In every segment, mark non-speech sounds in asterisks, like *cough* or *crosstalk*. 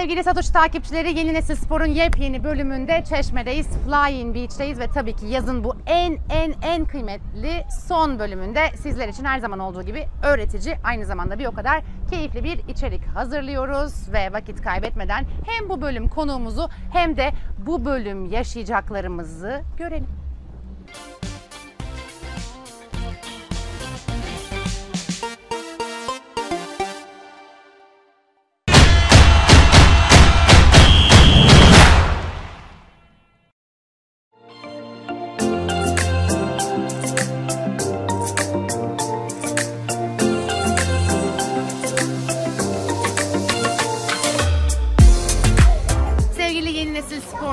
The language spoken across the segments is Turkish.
sevgili Satoshi takipçileri. Yeni Nesil Spor'un yepyeni bölümünde Çeşme'deyiz. Flying Beach'teyiz ve tabii ki yazın bu en en en kıymetli son bölümünde sizler için her zaman olduğu gibi öğretici, aynı zamanda bir o kadar keyifli bir içerik hazırlıyoruz ve vakit kaybetmeden hem bu bölüm konuğumuzu hem de bu bölüm yaşayacaklarımızı görelim.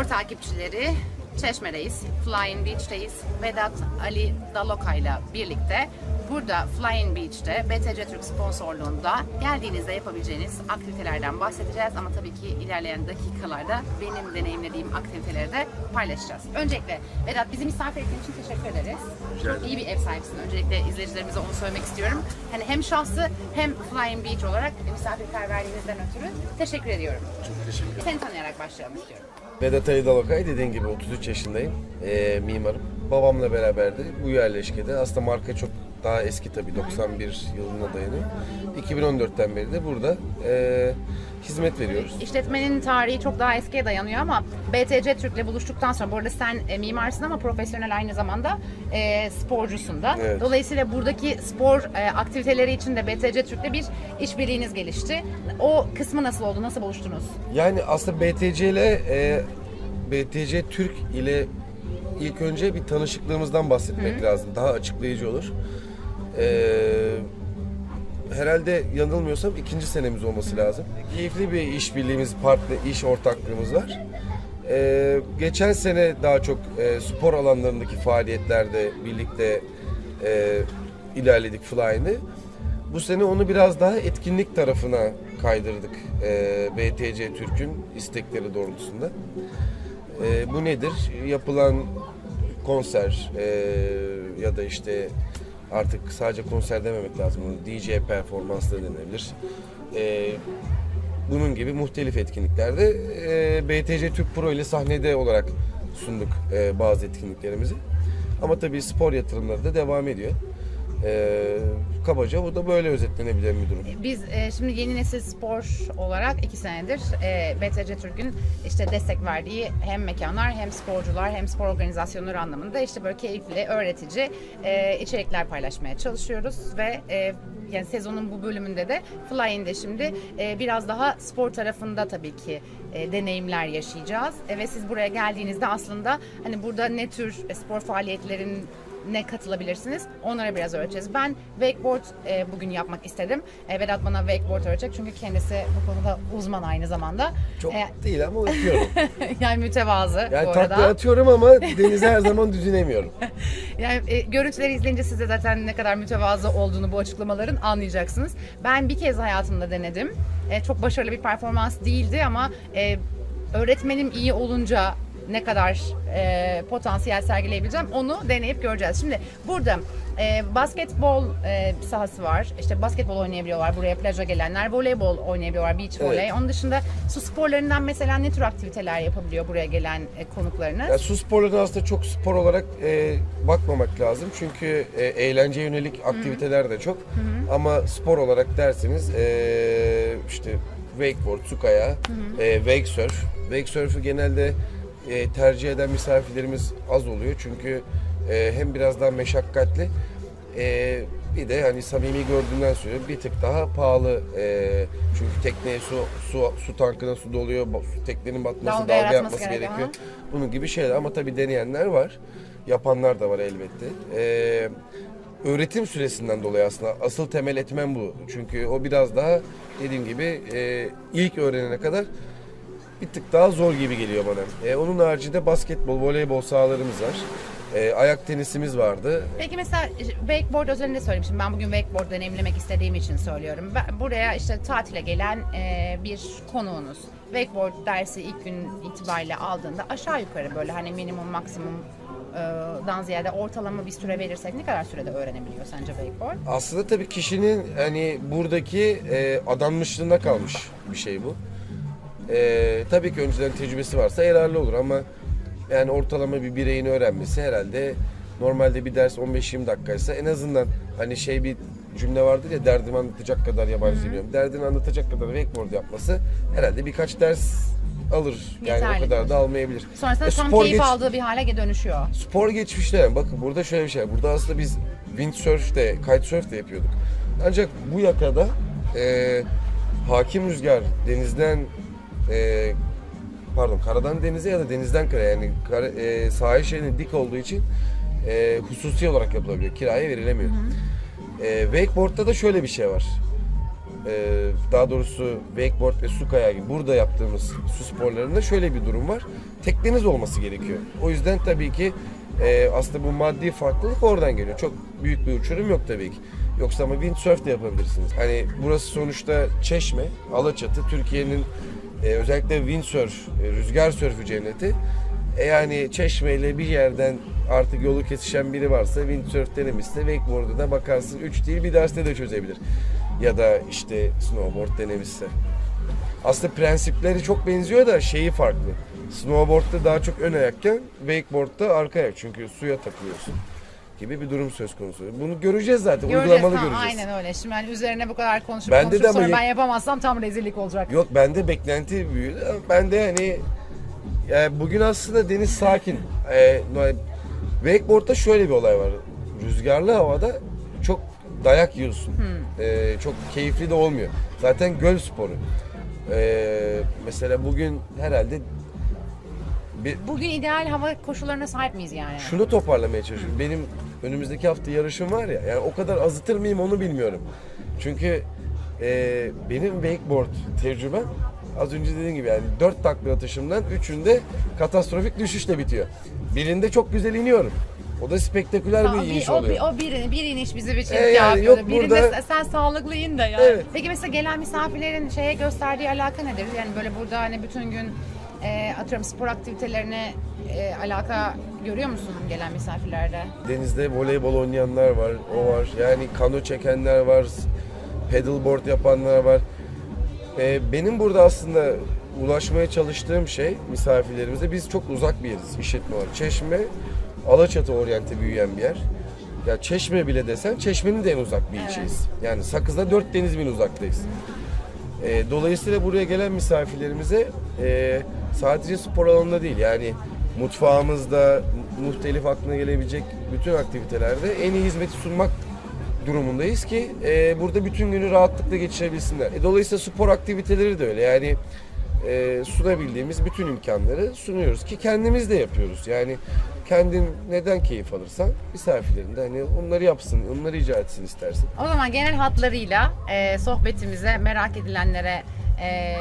Spor takipçileri, Çeşme'deyiz, Flying Beach'teyiz. Vedat Ali Daloka ile birlikte burada Flying Beach'te BTC Türk sponsorluğunda geldiğinizde yapabileceğiniz aktivitelerden bahsedeceğiz. Ama tabii ki ilerleyen dakikalarda benim deneyimlediğim aktiviteleri de paylaşacağız. Öncelikle Vedat bizi misafir ettiğin için teşekkür ederiz. Çok iyi bir ev sahibisin. Öncelikle izleyicilerimize onu söylemek istiyorum. Hani hem şahsı hem Flying Beach olarak misafirperverliğinizden ötürü teşekkür ediyorum. Çok teşekkür ederim. Seni tanıyarak başlayalım istiyorum. Vedat Ali Dalokay dediğin gibi 33 yaşındayım. Ee, mimarım. Babamla beraberdi bu yerleşkede. Aslında marka çok daha eski tabii 91 yılına dayanıyor. 2014'ten beri de burada ee, hizmet veriyoruz. İşletmenin tarihi çok daha eskiye dayanıyor ama BTC Türk'le buluştuktan sonra, bu arada sen e, mimarsın ama profesyonel aynı zamanda e, sporcusun da. Evet. Dolayısıyla buradaki spor e, aktiviteleri için de BTC Türk'le bir işbirliğiniz gelişti. O kısmı nasıl oldu, nasıl buluştunuz? Yani aslında BTC ile e, BTC Türk ile ilk önce bir tanışıklığımızdan bahsetmek lazım. Daha açıklayıcı olur. Ee, herhalde yanılmıyorsam ikinci senemiz olması lazım. Keyifli bir işbirliğimiz, partner, iş ortaklığımız var. Ee, geçen sene daha çok e, spor alanlarındaki faaliyetlerde birlikte e, ilerledik Flying'i. Bu sene onu biraz daha etkinlik tarafına kaydırdık e, BTC Türk'ün istekleri doğrultusunda. E, bu nedir? Yapılan konser e, ya da işte artık sadece konser dememek lazım. DJ performans da denebilir. E, bunun gibi muhtelif etkinliklerde e, BTC Türk Pro ile sahnede olarak sunduk e, bazı etkinliklerimizi. Ama tabii spor yatırımları da devam ediyor. E, kabaca bu da böyle özetlenebilen bir durum. Biz e, şimdi yeni nesil spor olarak iki senedir e, BTC Türk'ün işte destek verdiği hem mekanlar hem sporcular hem spor organizasyonları anlamında işte böyle keyifli, öğretici e, içerikler paylaşmaya çalışıyoruz ve e, yani sezonun bu bölümünde de Flying'de şimdi e, biraz daha spor tarafında tabii ki e, deneyimler yaşayacağız. E, ve siz buraya geldiğinizde aslında hani burada ne tür spor faaliyetlerin ne katılabilirsiniz? Onlara biraz öğreteceğiz. Ben wakeboard e, bugün yapmak istedim. E, Vedat bana wakeboard öğretecek çünkü kendisi bu konuda uzman aynı zamanda. Çok E, değil ama yapıyorum. *laughs* yani mütevazı Yani bu takla arada. atıyorum ama denize her zaman düzünemiyorum. *laughs* Yani e, görüntüleri izleyince siz de zaten ne kadar mütevazı olduğunu bu açıklamaların anlayacaksınız. Ben bir kez hayatımda denedim. E, çok başarılı bir performans değildi ama e, öğretmenim iyi olunca ne kadar e, potansiyel sergileyebileceğim onu deneyip göreceğiz. Şimdi burada e, basketbol e, sahası var. İşte basketbol oynayabiliyorlar. Buraya plaja gelenler voleybol oynayabiliyorlar. Beach Evet. voley. Onun dışında su sporlarından mesela ne tür aktiviteler yapabiliyor buraya gelen e, konuklarınız? Yani su sporlarına aslında çok spor olarak e, bakmamak lazım. Çünkü e, eğlence yönelik aktiviteler de çok. Ama spor olarak derseniz e, işte wakeboard, su kayağı, e, wake surf. Wake surf'ü genelde e, tercih eden misafirlerimiz az oluyor. Çünkü e, hem biraz daha meşakkatli e, bir de hani samimi gördüğümden söylüyorum bir tık daha pahalı. E, çünkü tekneye su, su, su tankına su doluyor, su- teknenin batması, Dalga dalga, yapması gerekiyor, gerekiyor. Bunun gibi şeyler ama tabii deneyenler var. Yapanlar da var elbette. Ee, öğretim süresinden dolayı aslında asıl temel etmen bu. Çünkü o biraz daha dediğim gibi e, ilk öğrenene kadar bir tık daha zor gibi geliyor bana. E, onun haricinde basketbol, voleybol sahalarımız var. E, ayak tenisimiz vardı. Peki mesela wakeboard özelinde söyleyeyim. Şimdi ben bugün wakeboard deneyimlemek istediğim için söylüyorum. Ben buraya işte tatile gelen e, bir konuğunuz. Wakeboard dersi ilk gün itibariyle aldığında aşağı yukarı böyle hani minimum maksimum e, dan ziyade ortalama bir süre verirsek ne kadar sürede öğrenebiliyor sence wakeboard? Aslında tabii kişinin hani buradaki e, adanmışlığına kalmış bir şey bu. Ee, tabii ki önceden tecrübesi varsa yararlı olur ama yani ortalama bir bireyin öğrenmesi herhalde normalde bir ders 15-20 dakikaysa en azından hani şey bir cümle vardır ya derdimi anlatacak kadar yabancı diliyorum. Derdini anlatacak kadar wakeboard yapması herhalde birkaç ders alır. Yani Yeterli o kadar da almayabilir. Sonrasında E, tam spor keyif geç- aldığı bir hale dönüşüyor. Spor geçmişte yani bakın burada şöyle bir şey var. Burada aslında biz windsurf de, kitesurf de yapıyorduk. Ancak bu yakada e, hakim rüzgar denizden e, pardon karadan denize ya da denizden karaya yani kara, e, sahil şehrinin dik olduğu için e, hususi olarak yapılabiliyor. Kiraya verilemiyor. E, wakeboard'da da şöyle bir şey var. E, daha doğrusu wakeboard ve su kayağı gibi burada yaptığımız su sporlarında şöyle bir durum var. Tekneniz olması gerekiyor. O yüzden tabii ki e, aslında bu maddi farklılık oradan geliyor. Çok büyük bir uçurum yok tabii ki. Yoksa ama windsurf de yapabilirsiniz. Hani burası sonuçta Çeşme, Alaçatı, Türkiye'nin e, özellikle windsurf, e, rüzgar sörfü cenneti. E yani Çeşme ile bir yerden artık yolu kesişen biri varsa windsurf denemişse wakeboard'a da bakarsın 3 değil bir derste de çözebilir. Ya da işte snowboard denemişse. Aslında prensipleri çok benziyor da şeyi farklı. Snowboard'da daha çok ön ayakken wakeboard'da arka ayak çünkü suya takılıyorsun gibi bir durum söz konusu. Bunu göreceğiz zaten. Göreceğiz. Uygulamalı Ha, göreceğiz. Aynen öyle. Şimdi hani üzerine bu kadar konuşup Bende konuşup de ama sonra ye- ben yapamazsam tam rezillik olacak. Yok bende beklenti büyüdü. ama Ben de hani yani bugün aslında deniz sakin. Ee, wakeboard'da şöyle bir olay var. Rüzgarlı havada çok dayak yiyorsun. Ee, çok keyifli de olmuyor. Zaten göl sporu. Ee, mesela bugün herhalde bir, Bugün ideal hava koşullarına sahip miyiz yani? şunu toparlamaya çalışıyorum. Benim önümüzdeki hafta yarışım var ya. Yani o kadar azıtır mıyım onu bilmiyorum. Çünkü e, benim wakeboard tecrübem az önce dediğim gibi yani 4 takla atışımdan 3'ünde katastrofik düşüşle bitiyor. Birinde çok güzel iniyorum. O da spektaküler bir iniş o, oluyor. bir, o bir, bir iniş bizi bir E, yani yok Birinde burada- sen sağlıklı in de yani. Evet. Peki mesela gelen misafirlerin şeye gösterdiği alaka nedir? Yani böyle burada hani bütün gün e, atıyorum spor aktivitelerine e, alaka görüyor musun gelen misafirlerde? Denizde voleybol oynayanlar var, o var. Yani kano çekenler var, paddleboard yapanlar var. Ee, benim burada aslında ulaşmaya çalıştığım şey misafirlerimize biz çok uzak bir yeriz işletme olarak. Çeşme, Alaçatı oryante büyüyen bir yer. Ya Çeşme bile desen Çeşme'nin de en uzak bir ilçeyiz. Yani Sakız'da dört deniz bin uzaktayız. Ee, dolayısıyla buraya gelen misafirlerimize e, sadece spor alanında değil yani mutfağımızda muhtelif aklına gelebilecek bütün aktivitelerde en iyi hizmeti sunmak durumundayız ki e, burada bütün günü rahatlıkla geçirebilsinler. E, dolayısıyla spor aktiviteleri de öyle yani e, sunabildiğimiz bütün imkanları sunuyoruz ki kendimiz de yapıyoruz. Yani kendin neden keyif alırsan misafirlerin de hani onları yapsın, onları icat etsin istersin. O zaman genel hatlarıyla e, sohbetimize merak edilenlere e,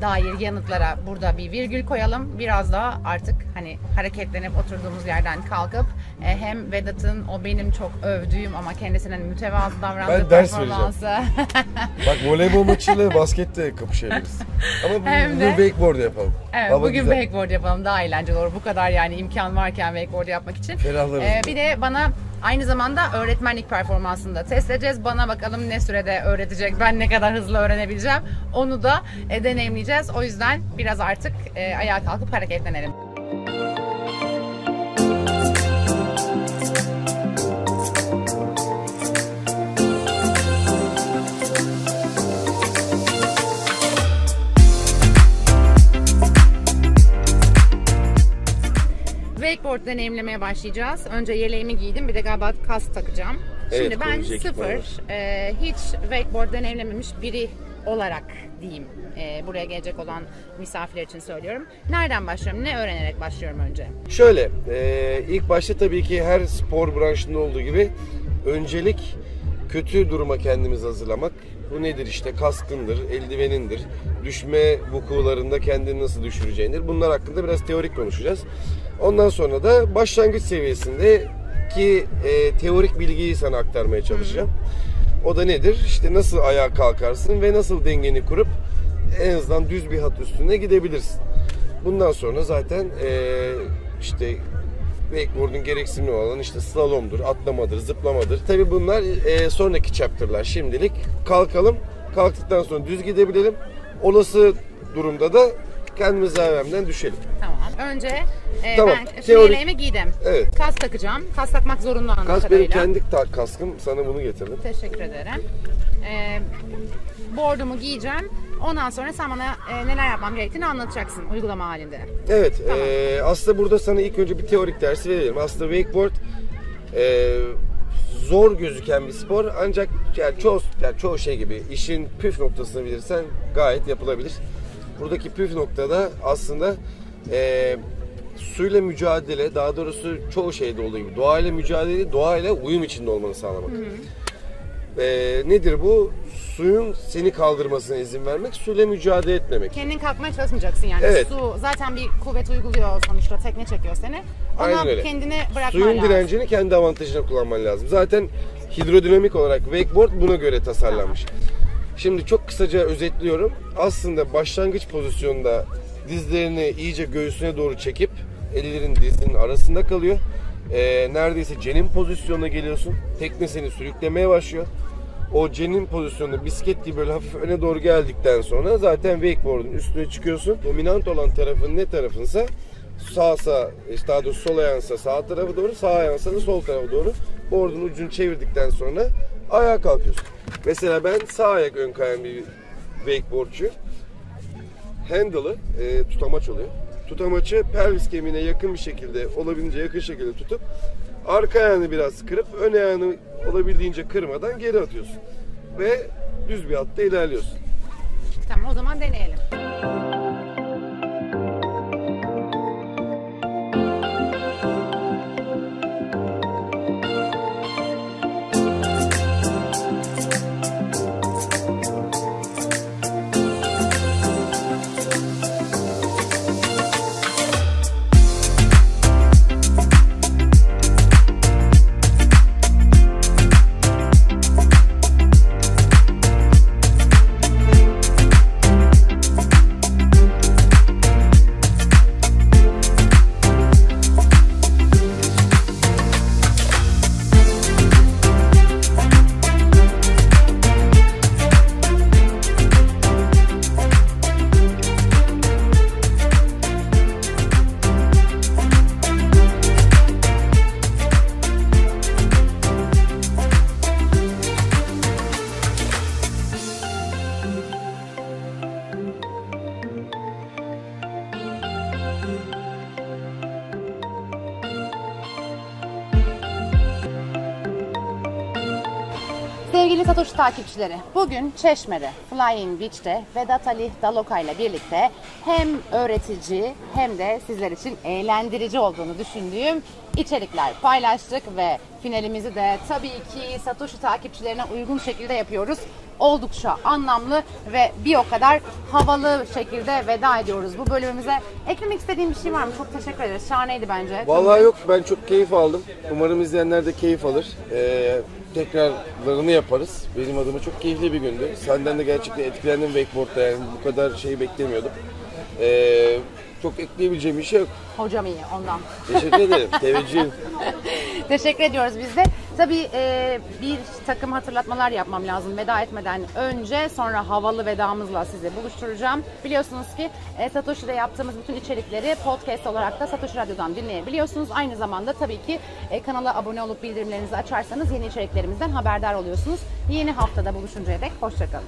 dair yanıtlara burada bir virgül koyalım. Biraz daha artık hani hareketlenip oturduğumuz yerden kalkıp e, hem Vedat'ın o benim çok övdüğüm ama kendisinin mütevazı davrandığı Ben ders performansı *laughs* Bak voleybol maçıyla baskette kapışabiliriz. Ama bu- Hem bugün de- wakeboard yapalım. Evet, Hava bugün güzel. wakeboard yapalım daha eğlenceli olur. Bu kadar yani imkan varken wakeboard yapmak için. Ferahlarız. Ee, bir de bana aynı zamanda öğretmenlik performansını da test edeceğiz. Bana bakalım ne sürede öğretecek, ben ne kadar hızlı öğrenebileceğim. Onu da e, deneyimleyeceğiz. O yüzden biraz artık e, ayağa kalkıp hareketlenelim. Wakeboard deneyimlemeye başlayacağız. Önce yeleğimi giydim, bir de galiba kask takacağım. Evet, Şimdi ben sıfır, e, hiç wakeboard deneyimlememiş biri olarak diyeyim. E, buraya gelecek olan misafirler için söylüyorum. Nereden başlıyorum? Ne öğrenerek başlıyorum önce? Şöyle, e, ilk başta tabii ki her spor branşında olduğu gibi öncelik kötü duruma kendimizi hazırlamak. Bu nedir işte kaskındır, eldivenindir, düşme vukularında kendini nasıl düşüreceğindir. Bunlar hakkında biraz teorik konuşacağız. Ondan sonra da başlangıç seviyesinde ki e, teorik bilgiyi sana aktarmaya çalışacağım. O da nedir? İşte nasıl ayağa kalkarsın ve nasıl dengeni kurup en azından düz bir hat üstünde gidebilirsin. Bundan sonra zaten eee, işte wakeboard'un gereksinimi olan işte slalomdur, atlamadır, zıplamadır. Tabi bunlar eee, sonraki chapter'lar. Şimdilik kalkalım. Kalktıktan sonra düz gidebilelim. Olası durumda da kendimiz AVM'den düşelim. Tamam. Önce e, Tamam, ben teorik- yeleğimi giydim. Evet. Kas takacağım. Kas takmak zorunlu anladığım Kas benim kadarıyla. kendi ta- kaskım. Sana bunu getirdim. Teşekkür ederim. E, bordumu giyeceğim. Ondan sonra sen bana e, neler yapmam gerektiğini anlatacaksın uygulama halinde. Evet, eee, aslında burada sana ilk önce bir teorik dersi verelim. Aslında wakeboard eee, zor gözüken bir spor ancak yani çoğu, yani çoğu şey gibi işin püf noktasını bilirsen gayet yapılabilir. Buradaki püf noktada aslında eee, suyla mücadele, daha doğrusu çoğu şeyde olduğu gibi doğayla mücadele, doğayla uyum içinde olmanı sağlamak. Eee, nedir bu? Suyun seni kaldırmasına izin vermek, suyla mücadele etmemek. Kendin kalkmaya çalışmayacaksın yani. Evet. Su zaten bir kuvvet uyguluyor sonuçta. Tekne çekiyor seni. Ona Aynen öyle. kendini bırakman Suyun lazım. direncini kendi avantajına kullanman lazım. Zaten hidrodinamik olarak wakeboard buna göre tasarlanmış. Şimdi çok kısaca özetliyorum. Aslında başlangıç pozisyonunda dizlerini iyice göğsüne doğru çekip ellerin dizinin arasında kalıyor. Ee, neredeyse cenin pozisyonuna geliyorsun. Tekne seni sürüklemeye başlıyor. O cenin pozisyonunda bisiklet gibi böyle hafif öne doğru geldikten sonra zaten wakeboard'un üstüne çıkıyorsun. Dominant olan tarafın ne tarafınsa sağsa, işte daha doğrusu sol ayağınsa sağ tarafa doğru, sağ ayağınsa da sol tarafa doğru board'un ucunu çevirdikten sonra ayağa kalkıyorsun. Mesela ben sağ ayak ön kayan bir wakeboardçuyum. Handle'ı e, tutamaç oluyor. Tutamaçı pelvis kemiğine yakın bir şekilde, olabildiğince yakın şekilde tutup arka ayağını biraz kırıp ön ayağını olabildiğince kırmadan geri atıyorsun. Ve düz bir hatta ilerliyorsun. Tamam o zaman deneyelim. Takipçileri, bugün Çeşme'de, Flying Beach'te Vedat Ali Daloka ile birlikte hem öğretici hem de sizler için eğlendirici olduğunu düşündüğüm içerikler paylaştık ve finalimizi de tabii ki Satoshi takipçilerine uygun şekilde yapıyoruz. Oldukça anlamlı ve bir o kadar havalı şekilde veda ediyoruz bu bölümümüze. Eklemek istediğim bir şey var mı? Çok teşekkür ederiz. Şahaneydi bence. Vallahi yok ben çok keyif aldım. Umarım izleyenler de keyif alır. Ee, tekrarlarını yaparız. Benim adıma çok keyifli bir gündü. Senden de gerçekten etkilendim wakeboard'da yani bu kadar şeyi beklemiyordum. Ee, çok ekleyebileceğim bir şey yok. Hocam iyi ondan. Teşekkür ederim. *laughs* Teveccühüm. Teşekkür ediyoruz biz de. Tabii e, bir takım hatırlatmalar yapmam lazım veda etmeden önce sonra havalı vedamızla sizi buluşturacağım. Biliyorsunuz ki e, Satoshi'de yaptığımız bütün içerikleri podcast olarak da Satoshi Radyo'dan dinleyebiliyorsunuz. Aynı zamanda tabii ki e, kanala abone olup bildirimlerinizi açarsanız yeni içeriklerimizden haberdar oluyorsunuz. Yeni haftada buluşuncaya dek hoşçakalın.